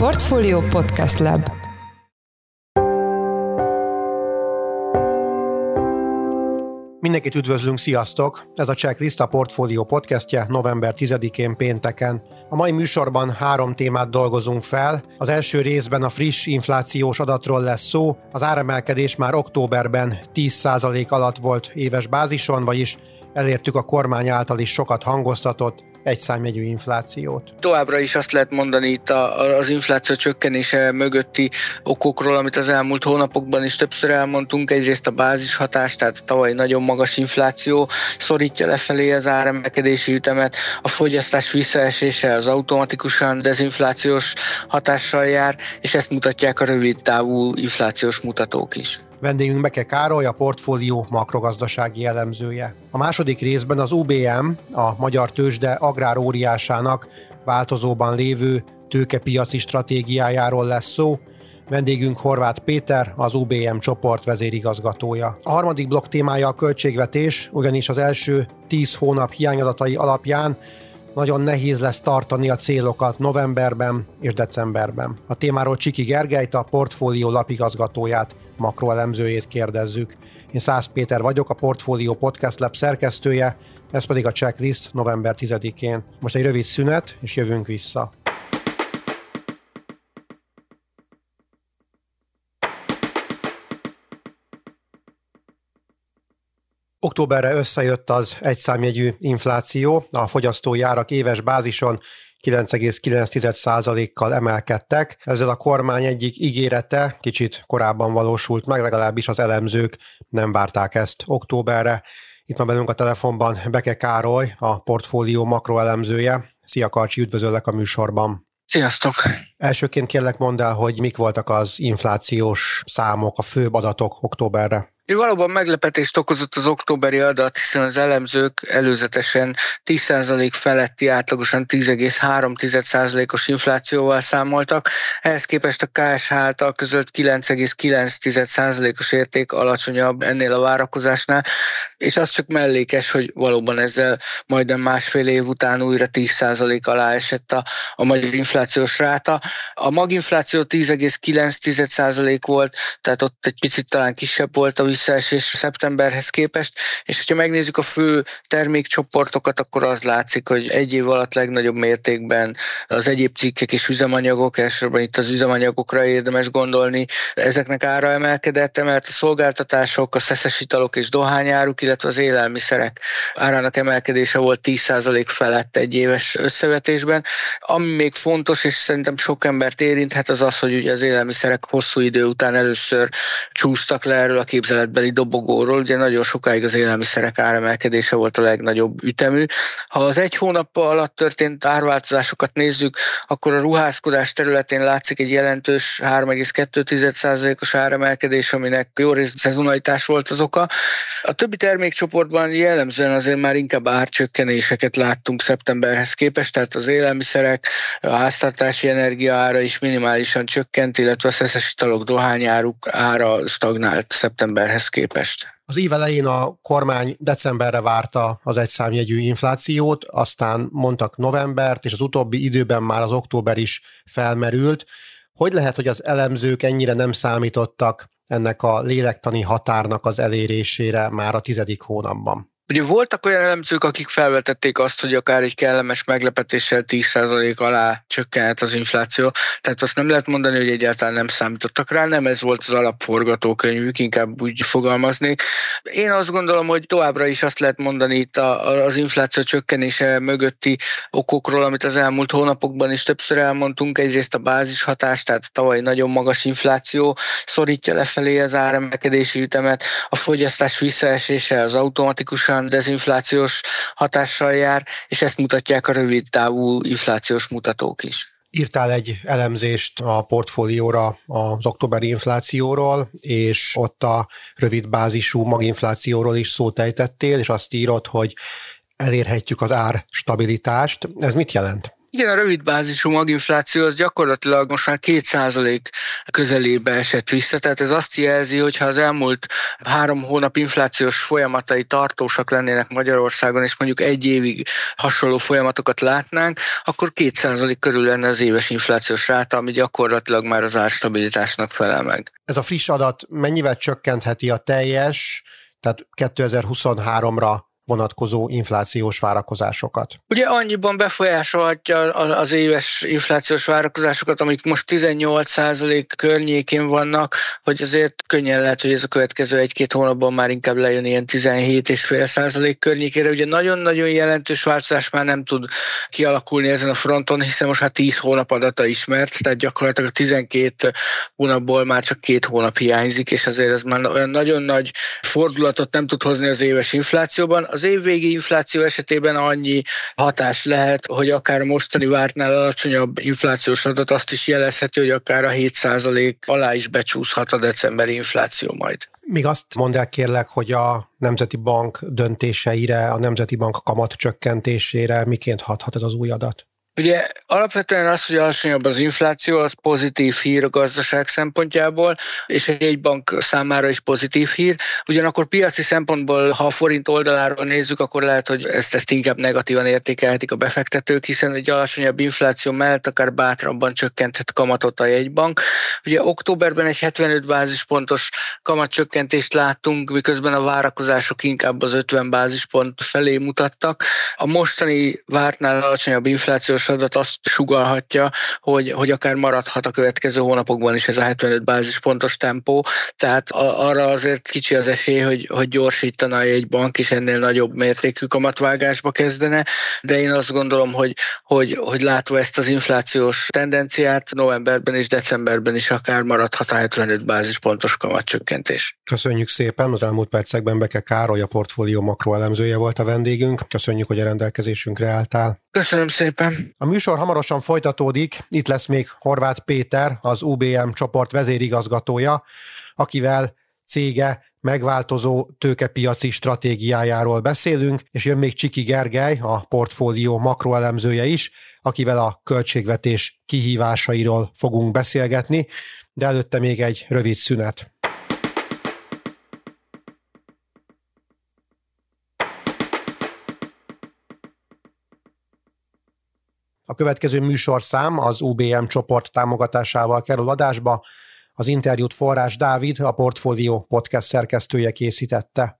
Portfolio Podcast Lab Mindenkit üdvözlünk, sziasztok! Ez a Checklist a Portfolio podcastje november 10-én pénteken. A mai műsorban három témát dolgozunk fel. Az első részben a friss inflációs adatról lesz szó. Az áremelkedés már októberben 10% alatt volt éves bázison, vagyis elértük a kormány által is sokat hangoztatott egy számjegyű inflációt. Továbbra is azt lehet mondani itt az infláció csökkenése mögötti okokról, amit az elmúlt hónapokban is többször elmondtunk. Egyrészt a bázis hatás, tehát a tavalyi nagyon magas infláció szorítja lefelé az áremelkedési ütemet, a fogyasztás visszaesése az automatikusan dezinflációs hatással jár, és ezt mutatják a rövid távú inflációs mutatók is. Vendégünk Beke Károly, a portfólió makrogazdasági elemzője. A második részben az UBM, a Magyar Tőzsde agráróriásának változóban lévő tőkepiaci stratégiájáról lesz szó, Vendégünk Horváth Péter, az UBM csoport vezérigazgatója. A harmadik blokk témája a költségvetés, ugyanis az első 10 hónap hiányadatai alapján nagyon nehéz lesz tartani a célokat novemberben és decemberben. A témáról Csiki Gergelyt, a portfólió lapigazgatóját makroelemzőjét kérdezzük. Én Szász Péter vagyok, a Portfolio Podcast Lab szerkesztője, ez pedig a checklist november 10-én. Most egy rövid szünet, és jövünk vissza. Októberre összejött az egyszámjegyű infláció, a fogyasztói árak éves bázison 9,9%-kal emelkedtek. Ezzel a kormány egyik ígérete kicsit korábban valósult meg, legalábbis az elemzők nem várták ezt októberre. Itt van velünk a telefonban Beke Károly, a portfólió makroelemzője. Szia Karcsi, üdvözöllek a műsorban. Sziasztok! Elsőként kérlek mondd el, hogy mik voltak az inflációs számok, a főbb adatok októberre. Valóban meglepetést okozott az októberi adat, hiszen az elemzők előzetesen 10% feletti átlagosan 10,3%-os inflációval számoltak, ehhez képest a KSH által közölt 9,9%-os érték alacsonyabb ennél a várakozásnál, és az csak mellékes, hogy valóban ezzel majdnem másfél év után újra 10% alá esett a, a magyar inflációs ráta. A maginfláció 10,9% volt, tehát ott egy picit talán kisebb volt a visszaesés szeptemberhez képest, és hogyha megnézzük a fő termékcsoportokat, akkor az látszik, hogy egy év alatt legnagyobb mértékben az egyéb cikkek és üzemanyagok, elsősorban itt az üzemanyagokra érdemes gondolni, ezeknek ára emelkedett, mert a szolgáltatások, a szeszes italok és dohányáruk, illetve az élelmiszerek árának emelkedése volt 10% felett egy éves összevetésben. Ami még fontos, és szerintem sok embert érinthet, az az, hogy ugye az élelmiszerek hosszú idő után először csúsztak le erről a képzelet képzeletbeli dobogóról, ugye nagyon sokáig az élelmiszerek áremelkedése volt a legnagyobb ütemű. Ha az egy hónap alatt történt árváltozásokat nézzük, akkor a ruházkodás területén látszik egy jelentős 3,2%-os áremelkedés, aminek jó rész szezonalitás volt az oka. A többi termékcsoportban jellemzően azért már inkább árcsökkenéseket láttunk szeptemberhez képest, tehát az élelmiszerek, a háztartási energia ára is minimálisan csökkent, illetve a szeszes italok, dohányáruk ára stagnált szeptemberhez ehhez képest? Az év elején a kormány decemberre várta az egyszámjegyű inflációt, aztán mondtak novembert, és az utóbbi időben már az október is felmerült. Hogy lehet, hogy az elemzők ennyire nem számítottak ennek a lélektani határnak az elérésére már a tizedik hónapban? Ugye voltak olyan elemzők, akik felvetették azt, hogy akár egy kellemes meglepetéssel 10% alá csökkenhet az infláció, tehát azt nem lehet mondani, hogy egyáltalán nem számítottak rá, nem ez volt az alapforgatókönyvük, inkább úgy fogalmaznék. Én azt gondolom, hogy továbbra is azt lehet mondani itt az infláció csökkenése mögötti okokról, amit az elmúlt hónapokban is többször elmondtunk, egyrészt a bázis hatás, tehát a tavalyi nagyon magas infláció szorítja lefelé az áremelkedési ütemet, a fogyasztás visszaesése az automatikusan nyilván dezinflációs hatással jár, és ezt mutatják a rövid távú inflációs mutatók is. Írtál egy elemzést a portfólióra az októberi inflációról, és ott a rövid bázisú maginflációról is szót ejtettél, és azt írod, hogy elérhetjük az ár stabilitást. Ez mit jelent? Igen, a rövid bázisú maginfláció az gyakorlatilag most már 2% közelébe esett vissza, tehát ez azt jelzi, hogy ha az elmúlt három hónap inflációs folyamatai tartósak lennének Magyarországon, és mondjuk egy évig hasonló folyamatokat látnánk, akkor 2% körül lenne az éves inflációs ráta, ami gyakorlatilag már az árstabilitásnak felel meg. Ez a friss adat mennyivel csökkentheti a teljes, tehát 2023-ra vonatkozó inflációs várakozásokat. Ugye annyiban befolyásolhatja az éves inflációs várakozásokat, amik most 18% környékén vannak, hogy azért könnyen lehet, hogy ez a következő egy-két hónapban már inkább lejön ilyen 17,5% környékére. Ugye nagyon-nagyon jelentős változás már nem tud kialakulni ezen a fronton, hiszen most hát 10 hónap adata ismert, tehát gyakorlatilag a 12 hónapból már csak két hónap hiányzik, és azért ez már olyan nagyon nagy fordulatot nem tud hozni az éves inflációban. Az az évvégi infláció esetében annyi hatás lehet, hogy akár a mostani vártnál alacsonyabb inflációs adat azt is jelezheti, hogy akár a 7% alá is becsúszhat a decemberi infláció majd. Még azt mondd el kérlek, hogy a Nemzeti Bank döntéseire, a Nemzeti Bank kamat csökkentésére miként hathat ez az új adat? Ugye alapvetően az, hogy alacsonyabb az infláció, az pozitív hír a gazdaság szempontjából, és egy bank számára is pozitív hír. Ugyanakkor piaci szempontból, ha a forint oldaláról nézzük, akkor lehet, hogy ezt, ezt inkább negatívan értékelhetik a befektetők, hiszen egy alacsonyabb infláció mellett akár bátrabban csökkenthet kamatot a jegybank. Ugye októberben egy 75 bázispontos kamatcsökkentést láttunk, miközben a várakozások inkább az 50 bázispont felé mutattak. A mostani vártnál alacsonyabb inflációs adat azt sugalhatja, hogy, hogy akár maradhat a következő hónapokban is ez a 75 bázispontos tempó, tehát a, arra azért kicsi az esély, hogy, hogy gyorsítana egy bank is ennél nagyobb mértékű kamatvágásba kezdene, de én azt gondolom, hogy, hogy, hogy látva ezt az inflációs tendenciát, novemberben és decemberben is akár maradhat a 75 bázispontos kamatcsökkentés. Köszönjük szépen, az elmúlt percekben Beke Károly, a portfólió makroelemzője volt a vendégünk. Köszönjük, hogy a rendelkezésünkre álltál. Köszönöm szépen. A műsor hamarosan folytatódik, itt lesz még Horváth Péter, az UBM csoport vezérigazgatója, akivel cége megváltozó tőkepiaci stratégiájáról beszélünk, és jön még Csiki Gergely, a portfólió makroelemzője is, akivel a költségvetés kihívásairól fogunk beszélgetni, de előtte még egy rövid szünet. A következő műsorszám az UBM csoport támogatásával kerül adásba. Az interjút forrás Dávid, a Portfólió podcast szerkesztője készítette.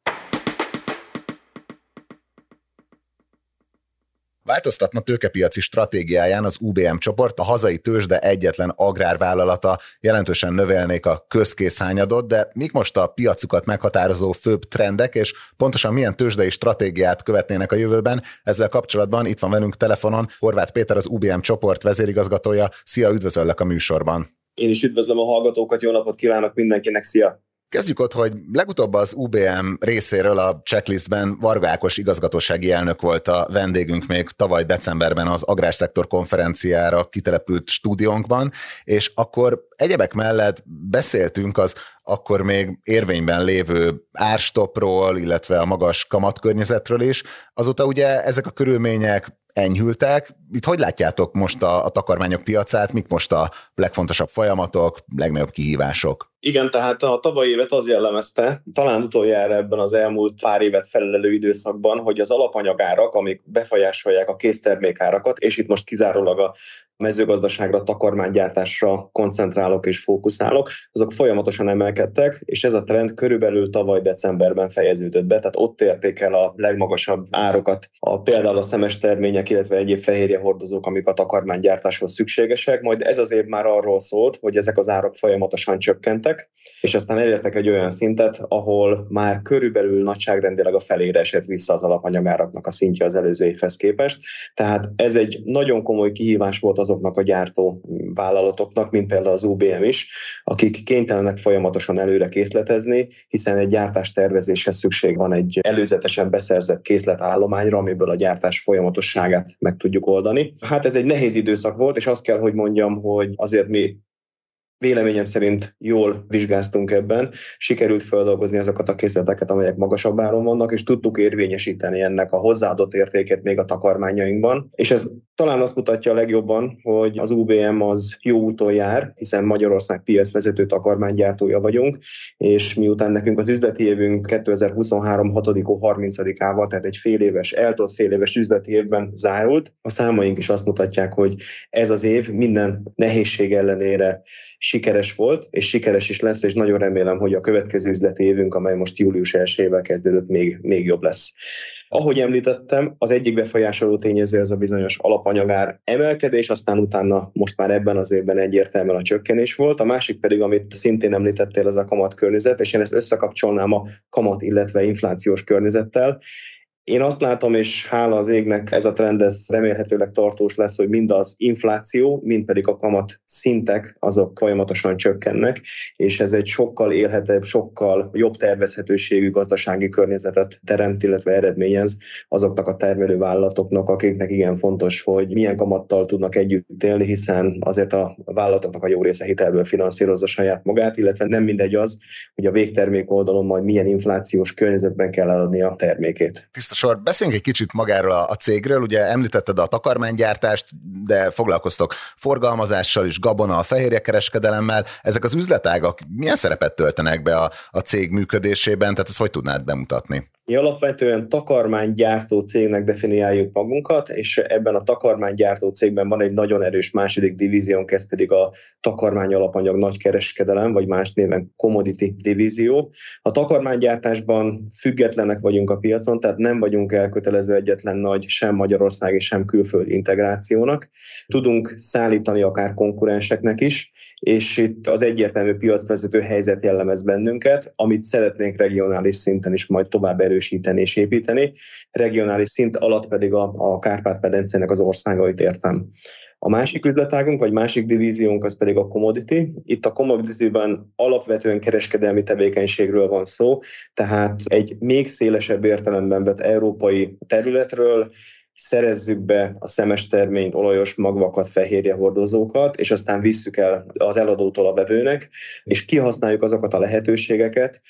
Változtatna tőkepiaci stratégiáján az UBM csoport, a hazai tőzsde egyetlen agrárvállalata jelentősen növelnék a közkészhányadot, de mik most a piacukat meghatározó főbb trendek, és pontosan milyen tőzsdei stratégiát követnének a jövőben? Ezzel kapcsolatban itt van velünk telefonon Horváth Péter, az UBM csoport vezérigazgatója. Szia, üdvözöllek a műsorban! Én is üdvözlöm a hallgatókat, jó napot kívánok mindenkinek, szia! Kezdjük ott, hogy legutóbb az UBM részéről a checklistben Vargákos igazgatósági elnök volt a vendégünk még tavaly decemberben az Agrárszektor konferenciára kitelepült stúdiónkban, és akkor egyebek mellett beszéltünk az akkor még érvényben lévő árstopról, illetve a magas kamatkörnyezetről is. Azóta ugye ezek a körülmények enyhültek. Itt hogy látjátok most a, a takarmányok piacát, mik most a legfontosabb folyamatok, legnagyobb kihívások? Igen, tehát a tavalyi évet az jellemezte, talán utoljára ebben az elmúlt pár évet felelő időszakban, hogy az alapanyagárak, amik befolyásolják a késztermékárakat, és itt most kizárólag a mezőgazdaságra, takarmánygyártásra koncentrálok és fókuszálok, azok folyamatosan emelkedtek, és ez a trend körülbelül tavaly decemberben fejeződött be, tehát ott érték el a legmagasabb árokat, a, például a szemes termények, illetve egyéb fehérje hordozók, amik a takarmánygyártáshoz szükségesek, majd ez az év már arról szólt, hogy ezek az árak folyamatosan csökkentek, és aztán elértek egy olyan szintet, ahol már körülbelül nagyságrendileg a felére esett vissza az alapanyagáraknak a szintje az előző évhez képest. Tehát ez egy nagyon komoly kihívás volt az azoknak a gyártó vállalatoknak, mint például az UBM is, akik kénytelenek folyamatosan előre készletezni, hiszen egy gyártás tervezéshez szükség van egy előzetesen beszerzett készletállományra, amiből a gyártás folyamatosságát meg tudjuk oldani. Hát ez egy nehéz időszak volt, és azt kell, hogy mondjam, hogy azért mi véleményem szerint jól vizsgáztunk ebben, sikerült feldolgozni azokat a készleteket, amelyek magasabb áron vannak, és tudtuk érvényesíteni ennek a hozzáadott értéket még a takarmányainkban. És ez talán azt mutatja a legjobban, hogy az UBM az jó úton jár, hiszen Magyarország piacvezető takarmánygyártója vagyunk, és miután nekünk az üzleti évünk 2023 6 30-ával, tehát egy fél éves, eltolt fél éves üzleti évben zárult, a számaink is azt mutatják, hogy ez az év minden nehézség ellenére sikeres volt, és sikeres is lesz, és nagyon remélem, hogy a következő üzleti évünk, amely most július 1 kezdődött, még, még jobb lesz. Ahogy említettem, az egyik befolyásoló tényező ez a bizonyos alapanyagár emelkedés, aztán utána most már ebben az évben egyértelműen a csökkenés volt. A másik pedig, amit szintén említettél, ez a kamat környezet, és én ezt összekapcsolnám a kamat, illetve inflációs környezettel. Én azt látom, és hála az égnek ez a trend, ez remélhetőleg tartós lesz, hogy mind az infláció, mind pedig a kamat szintek, azok folyamatosan csökkennek, és ez egy sokkal élhetőbb, sokkal jobb tervezhetőségű gazdasági környezetet teremt, illetve eredményez azoknak a termelő vállalatoknak, akiknek igen fontos, hogy milyen kamattal tudnak együtt élni, hiszen azért a vállalatoknak a jó része hitelből finanszírozza saját magát, illetve nem mindegy az, hogy a végtermék oldalon majd milyen inflációs környezetben kell eladni a termékét. Tiszta sor. Beszéljünk egy kicsit magáról a, cégről. Ugye említetted a takarmánygyártást, de foglalkoztok forgalmazással is, gabona, a fehérjekereskedelemmel. Ezek az üzletágak milyen szerepet töltenek be a, a cég működésében? Tehát ezt hogy tudnád bemutatni? Mi alapvetően takarmánygyártó cégnek definiáljuk magunkat, és ebben a takarmánygyártó cégben van egy nagyon erős második divíziónk, ez pedig a takarmány alapanyag nagykereskedelem, vagy más néven commodity divízió. A takarmánygyártásban függetlenek vagyunk a piacon, tehát nem vagyunk elkötelező egyetlen nagy sem Magyarország és sem külföldi integrációnak. Tudunk szállítani akár konkurenseknek is, és itt az egyértelmű piacvezető helyzet jellemez bennünket, amit szeretnénk regionális szinten is majd tovább erősíteni és építeni, regionális szint alatt pedig a, a Kárpát-medencének az országait értem. A másik üzletágunk, vagy másik divíziónk az pedig a commodity. Itt a commodity-ben alapvetően kereskedelmi tevékenységről van szó, tehát egy még szélesebb értelemben vett európai területről, szerezzük be a szemes terményt, olajos magvakat, fehérje hordozókat, és aztán visszük el az eladótól a vevőnek, és kihasználjuk azokat a lehetőségeket,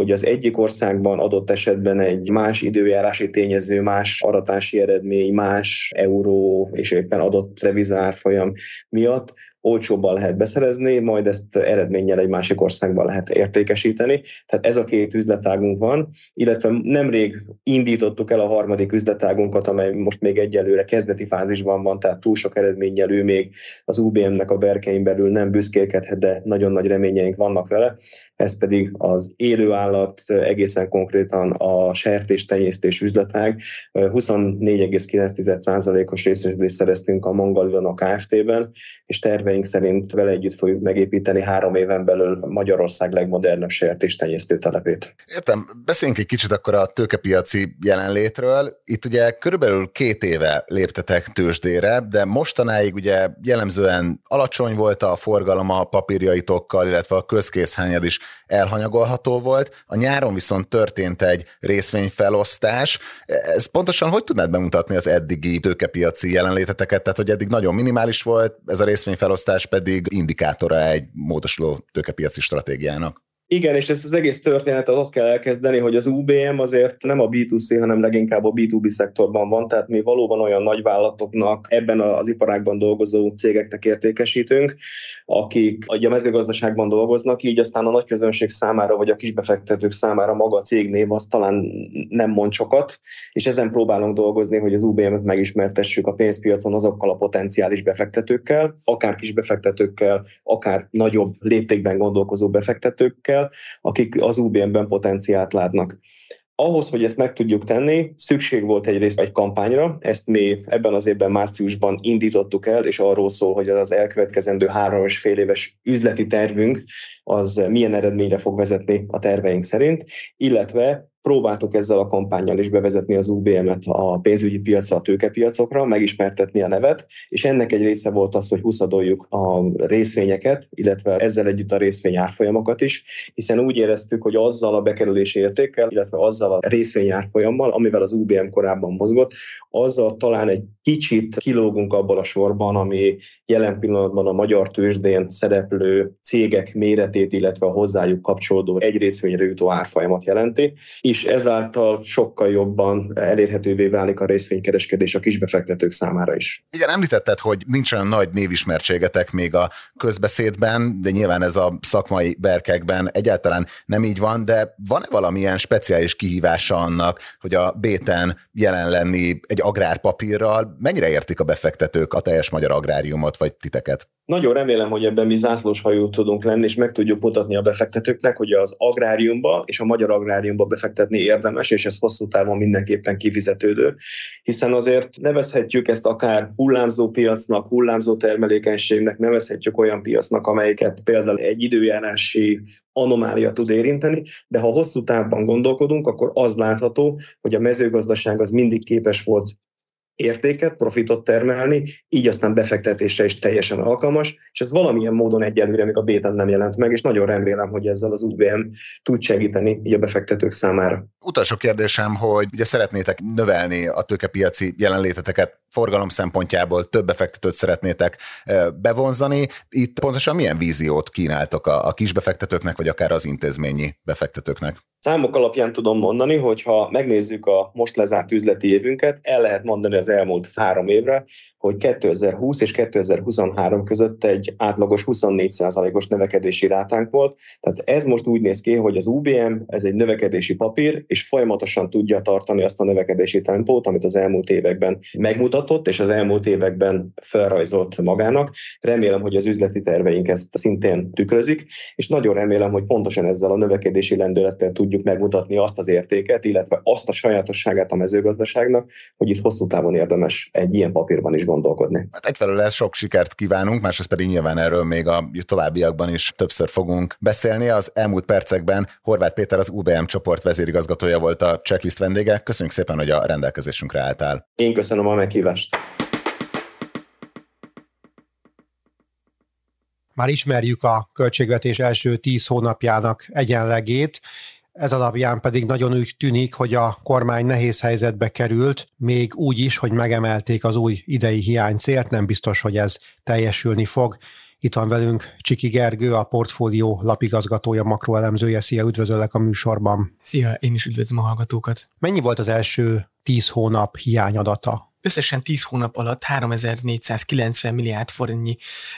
hogy az egyik országban adott esetben egy más időjárási tényező, más aratási eredmény, más euró és éppen adott devizárfolyam miatt olcsóbban lehet beszerezni, majd ezt eredménnyel egy másik országban lehet értékesíteni. Tehát ez a két üzletágunk van, illetve nemrég indítottuk el a harmadik üzletágunkat, amely most még egyelőre kezdeti fázisban van, tehát túl sok eredménnyel ő még az UBM-nek a berkein belül nem büszkélkedhet, de nagyon nagy reményeink vannak vele. Ez pedig az élőállat, egészen konkrétan a sertéstenyésztés üzletág. 24,9%-os részesedést szereztünk a Mangalilon a Kft-ben, és terve terveink szerint vele együtt fogjuk megépíteni három éven belül Magyarország legmodernebb sertéstenyésztő telepét. Értem, beszéljünk egy kicsit akkor a tőkepiaci jelenlétről. Itt ugye körülbelül két éve léptetek tőzsdére, de mostanáig ugye jellemzően alacsony volt a forgalom a papírjaitokkal, illetve a közkészhányad is elhanyagolható volt. A nyáron viszont történt egy részvényfelosztás. Ez pontosan hogy tudnád bemutatni az eddigi tőkepiaci jelenléteteket? Tehát, hogy eddig nagyon minimális volt, ez a részvényfelosztás felosztás pedig indikátora egy módosuló tőkepiaci stratégiának. Igen, és ezt az egész történetet ott kell elkezdeni, hogy az UBM azért nem a B2C, hanem leginkább a B2B szektorban van, tehát mi valóban olyan nagy vállalatoknak, ebben az iparágban dolgozó cégeknek értékesítünk, akik a mezőgazdaságban dolgoznak, így aztán a nagy közönség számára, vagy a kisbefektetők számára maga a cégnév az talán nem mond sokat, és ezen próbálunk dolgozni, hogy az UBM-et megismertessük a pénzpiacon azokkal a potenciális befektetőkkel, akár kisbefektetőkkel, akár nagyobb léptékben gondolkozó befektetőkkel, cégekkel, akik az UBM-ben potenciált látnak. Ahhoz, hogy ezt meg tudjuk tenni, szükség volt egyrészt egy kampányra, ezt mi ebben az évben márciusban indítottuk el, és arról szól, hogy az elkövetkezendő három és fél éves üzleti tervünk az milyen eredményre fog vezetni a terveink szerint, illetve próbáltuk ezzel a kampányjal is bevezetni az UBM-et a pénzügyi piacra, a tőkepiacokra, megismertetni a nevet, és ennek egy része volt az, hogy huszadoljuk a részvényeket, illetve ezzel együtt a részvény árfolyamokat is, hiszen úgy éreztük, hogy azzal a bekerülési értékkel, illetve azzal a részvény árfolyammal, amivel az UBM korábban mozgott, azzal talán egy kicsit kilógunk abban a sorban, ami jelen pillanatban a magyar tőzsdén szereplő cégek méretét, illetve a hozzájuk kapcsolódó egy részvényre jutó árfolyamat jelenti és ezáltal sokkal jobban elérhetővé válik a részvénykereskedés a kisbefektetők számára is. Igen, említetted, hogy nincs olyan nagy névismertségetek még a közbeszédben, de nyilván ez a szakmai berkekben egyáltalán nem így van, de van-e valamilyen speciális kihívása annak, hogy a béten jelen lenni egy agrárpapírral? Mennyire értik a befektetők a teljes magyar agráriumot, vagy titeket? Nagyon remélem, hogy ebben mi zászlós hajó tudunk lenni, és meg tudjuk mutatni a befektetőknek, hogy az agráriumba és a magyar agráriumba befektetni érdemes, és ez hosszú távon mindenképpen kifizetődő. Hiszen azért nevezhetjük ezt akár hullámzó piacnak, hullámzó termelékenységnek, nevezhetjük olyan piacnak, amelyiket például egy időjárási anomália tud érinteni, de ha hosszú távban gondolkodunk, akkor az látható, hogy a mezőgazdaság az mindig képes volt értéket, profitot termelni, így aztán befektetésre is teljesen alkalmas, és ez valamilyen módon egyelőre még a béten nem jelent meg, és nagyon remélem, hogy ezzel az UBM tud segíteni így a befektetők számára. Utolsó kérdésem, hogy ugye szeretnétek növelni a tőkepiaci jelenléteteket forgalom szempontjából több befektetőt szeretnétek bevonzani. Itt pontosan milyen víziót kínáltok a, a kisbefektetőknek, vagy akár az intézményi befektetőknek? Számok alapján tudom mondani, hogy ha megnézzük a most lezárt üzleti évünket, el lehet mondani az elmúlt három évre, hogy 2020 és 2023 között egy átlagos 24%-os növekedési rátánk volt. Tehát ez most úgy néz ki, hogy az UBM ez egy növekedési papír, és folyamatosan tudja tartani azt a növekedési tempót, amit az elmúlt években megmutatott, és az elmúlt években felrajzolt magának. Remélem, hogy az üzleti terveink ezt szintén tükrözik, és nagyon remélem, hogy pontosan ezzel a növekedési lendülettel tudjuk megmutatni azt az értéket, illetve azt a sajátosságát a mezőgazdaságnak, hogy itt hosszú távon érdemes egy ilyen papírban is gondolkodni. Hát egyfelől ez sok sikert kívánunk, másrészt pedig nyilván erről még a továbbiakban is többször fogunk beszélni. Az elmúlt percekben Horváth Péter az UBM csoport vezérigazgatója volt a checklist vendége. Köszönjük szépen, hogy a rendelkezésünkre álltál. Én köszönöm a meghívást. Már ismerjük a költségvetés első tíz hónapjának egyenlegét, ez alapján pedig nagyon úgy tűnik, hogy a kormány nehéz helyzetbe került, még úgy is, hogy megemelték az új idei hiánycélt, nem biztos, hogy ez teljesülni fog. Itt van velünk Csiki Gergő, a portfólió lapigazgatója, makroelemzője. Szia, üdvözöllek a műsorban. Szia, én is üdvözlöm a hallgatókat. Mennyi volt az első tíz hónap hiányadata? Összesen 10 hónap alatt 3490 milliárd forintnyi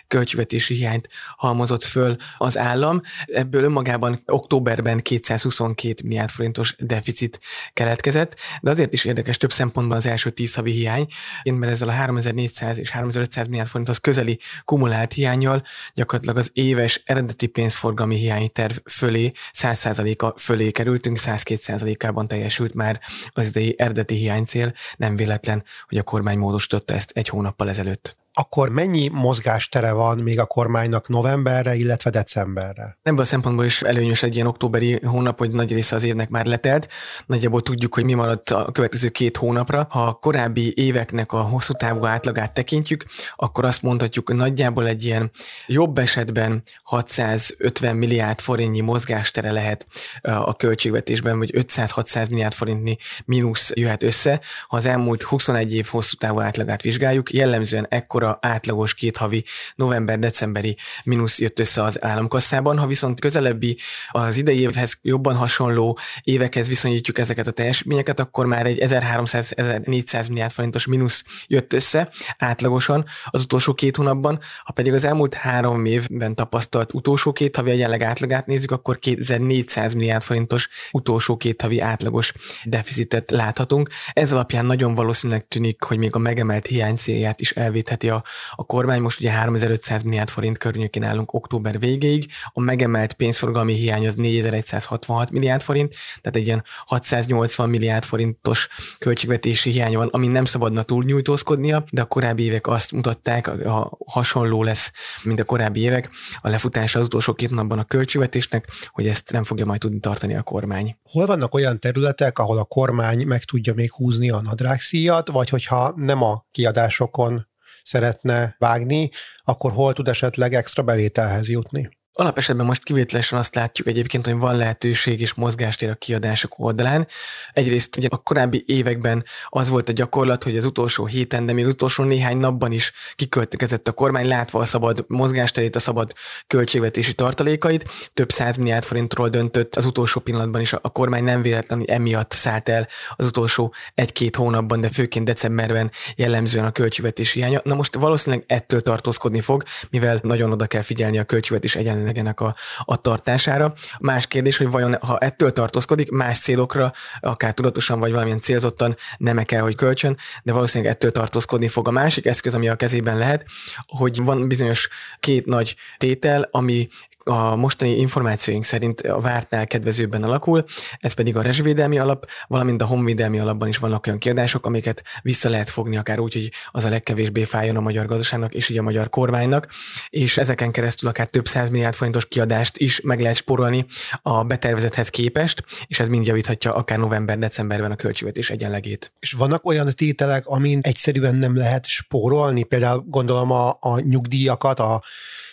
költségvetési hiányt halmozott föl az állam. Ebből önmagában októberben 222 milliárd forintos deficit keletkezett, de azért is érdekes több szempontban az első 10 havi hiány, mert ezzel a 3400 és 3500 milliárd forinthoz közeli kumulált hiányjal gyakorlatilag az éves eredeti pénzforgalmi hiányterv fölé, 100%-a fölé kerültünk, 102%-ában teljesült már az idei eredeti hiánycél, nem véletlen, hogy a kormány módosította ezt egy hónappal ezelőtt akkor mennyi mozgástere van még a kormánynak novemberre, illetve decemberre? Ebből a szempontból is előnyös egy ilyen októberi hónap, hogy nagy része az évnek már letelt. Nagyjából tudjuk, hogy mi maradt a következő két hónapra. Ha a korábbi éveknek a hosszú távú átlagát tekintjük, akkor azt mondhatjuk, hogy nagyjából egy ilyen jobb esetben 650 milliárd forintnyi mozgástere lehet a költségvetésben, vagy 500-600 milliárd forintnyi mínusz jöhet össze. Ha az elmúlt 21 év hosszú távú átlagát vizsgáljuk, jellemzően ekkor akkora átlagos két havi november-decemberi mínusz jött össze az államkasszában. Ha viszont közelebbi az idei évhez jobban hasonló évekhez viszonyítjuk ezeket a teljesítményeket, akkor már egy 1300-1400 milliárd forintos mínusz jött össze átlagosan az utolsó két hónapban. Ha pedig az elmúlt három évben tapasztalt utolsó két havi egyenleg átlagát nézzük, akkor 2400 milliárd forintos utolsó két havi átlagos deficitet láthatunk. Ez alapján nagyon valószínűleg tűnik, hogy még a megemelt hiány célját is elvétheti a, a kormány. Most ugye 3500 milliárd forint környékén állunk október végéig, a megemelt pénzforgalmi hiány az 4166 milliárd forint, tehát egy ilyen 680 milliárd forintos költségvetési hiány van, ami nem szabadna túlnyújtózkodnia, de a korábbi évek azt mutatták, a hasonló lesz, mint a korábbi évek, a lefutása az utolsó két napban a költségvetésnek, hogy ezt nem fogja majd tudni tartani a kormány. Hol vannak olyan területek, ahol a kormány meg tudja még húzni a nadrágszíjat, vagy hogyha nem a kiadásokon szeretne vágni, akkor hol tud esetleg extra bevételhez jutni? Alapesetben most kivételesen azt látjuk egyébként, hogy van lehetőség és mozgástér a kiadások oldalán. Egyrészt ugye a korábbi években az volt a gyakorlat, hogy az utolsó héten, de még az utolsó néhány napban is kiköltekezett a kormány, látva a szabad mozgásterét, a szabad költségvetési tartalékait. Több száz milliárd forintról döntött az utolsó pillanatban is a kormány nem véletlenül emiatt szállt el az utolsó egy-két hónapban, de főként decemberben jellemzően a költségvetési hiánya. Na most valószínűleg ettől tartózkodni fog, mivel nagyon oda kell figyelni a költségvetés egyen jelenlegenek a, a tartására. Más kérdés, hogy vajon ha ettől tartózkodik, más célokra, akár tudatosan vagy valamilyen célzottan nem kell, hogy kölcsön, de valószínűleg ettől tartózkodni fog. A másik eszköz, ami a kezében lehet, hogy van bizonyos két nagy tétel, ami a mostani információink szerint a vártnál kedvezőbben alakul, ez pedig a rezsvédelmi alap, valamint a honvédelmi alapban is vannak olyan kiadások, amiket vissza lehet fogni akár úgy, hogy az a legkevésbé fájjon a magyar gazdaságnak és így a magyar kormánynak, és ezeken keresztül akár több száz milliárd forintos kiadást is meg lehet spórolni a betervezethez képest, és ez mind javíthatja akár november-decemberben a költségvetés egyenlegét. És vannak olyan tételek, amin egyszerűen nem lehet spórolni, például gondolom a, a nyugdíjakat, a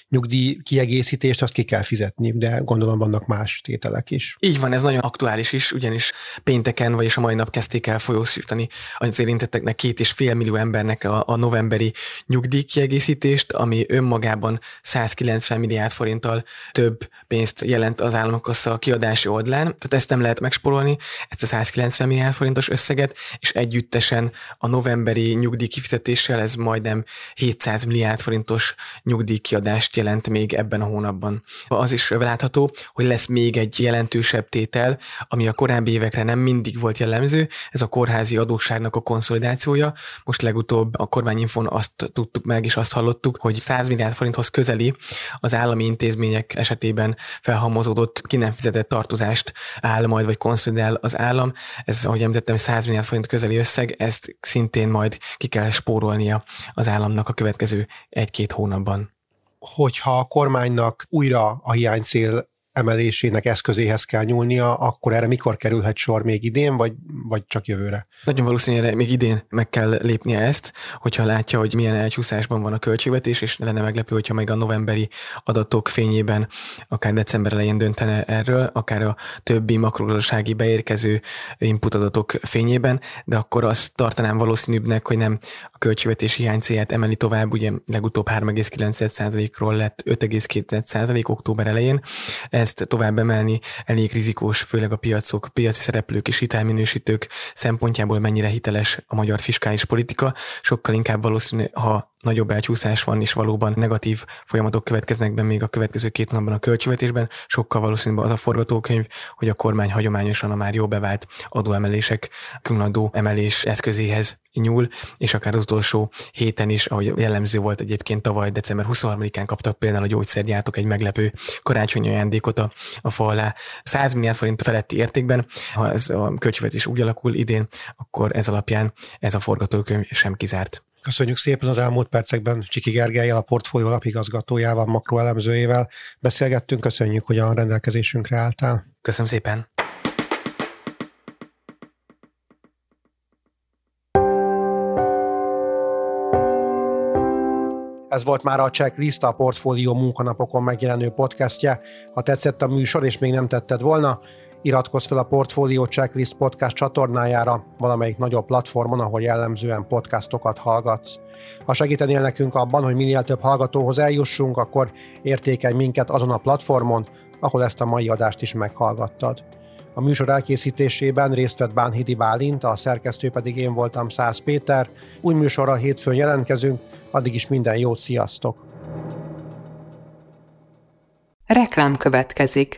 nyugdíj kiegészítést azt ki kell fizetniük, de gondolom vannak más tételek is. Így van, ez nagyon aktuális is, ugyanis pénteken, vagyis a mai nap kezdték el folyósítani az érintetteknek két és fél millió embernek a, a novemberi nyugdíj kiegészítést, ami önmagában 190 milliárd forinttal több pénzt jelent az államokassa a kiadási oldalán, tehát ezt nem lehet megspórolni, ezt a 190 milliárd forintos összeget, és együttesen a novemberi nyugdíj kifizetéssel ez majdnem 700 milliárd forintos nyugdíjkiadást jelent még ebben a hónapban. Az is látható, hogy lesz még egy jelentősebb tétel, ami a korábbi évekre nem mindig volt jellemző, ez a kórházi adósságnak a konszolidációja. Most legutóbb a kormányinfon azt tudtuk meg, és azt hallottuk, hogy 100 milliárd forinthoz közeli az állami intézmények esetében felhamozódott, ki nem fizetett tartozást áll majd, vagy konszolidál az állam. Ez, ahogy említettem, 100 milliárd forint közeli összeg, ezt szintén majd ki kell spórolnia az államnak a következő egy-két hónapban hogyha a kormánynak újra a hiánycél emelésének eszközéhez kell nyúlnia, akkor erre mikor kerülhet sor még idén, vagy, vagy csak jövőre? Nagyon valószínűleg még idén meg kell lépnie ezt, hogyha látja, hogy milyen elcsúszásban van a költségvetés, és lenne meglepő, hogyha még a novemberi adatok fényében akár december elején döntene erről, akár a többi makrogazdasági beérkező input adatok fényében, de akkor azt tartanám valószínűbbnek, hogy nem a költségvetési hiány célját emeli tovább, ugye legutóbb 3,9%-ról lett 5,2% október elején, ezt tovább emelni elég rizikós, főleg a piacok, piaci szereplők és hitelminősítők szempontjából mennyire hiteles a magyar fiskális politika, sokkal inkább valószínű, ha nagyobb elcsúszás van, és valóban negatív folyamatok következnek be még a következő két napban a költségvetésben, sokkal valószínűbb az a forgatókönyv, hogy a kormány hagyományosan a már jó bevált adóemelések, különadó emelés eszközéhez nyúl, és akár az utolsó héten is, ahogy jellemző volt egyébként tavaly december 23-án kaptak például a gyógyszergyártók egy meglepő karácsonyi ajándékot a, a fa alá 100 milliárd forint feletti értékben. Ha ez a költségvetés úgy alakul idén, akkor ez alapján ez a forgatókönyv sem kizárt. Köszönjük szépen az elmúlt percekben Csiki Gergelyel, a portfólió alapigazgatójával, makroelemzőjével beszélgettünk. Köszönjük, hogy a rendelkezésünkre álltál. Köszönöm szépen. Ez volt már a Checklist, a Portfólió munkanapokon megjelenő podcastje. Ha tetszett a műsor, és még nem tetted volna, Iratkozz fel a Portfolio Checklist podcast csatornájára valamelyik nagyobb platformon, ahol jellemzően podcastokat hallgatsz. Ha segítenél nekünk abban, hogy minél több hallgatóhoz eljussunk, akkor értékelj minket azon a platformon, ahol ezt a mai adást is meghallgattad. A műsor elkészítésében részt vett Bánhidi Bálint, a szerkesztő pedig én voltam Száz Péter. Új műsorra hétfőn jelentkezünk, addig is minden jót, sziasztok! Reklám következik.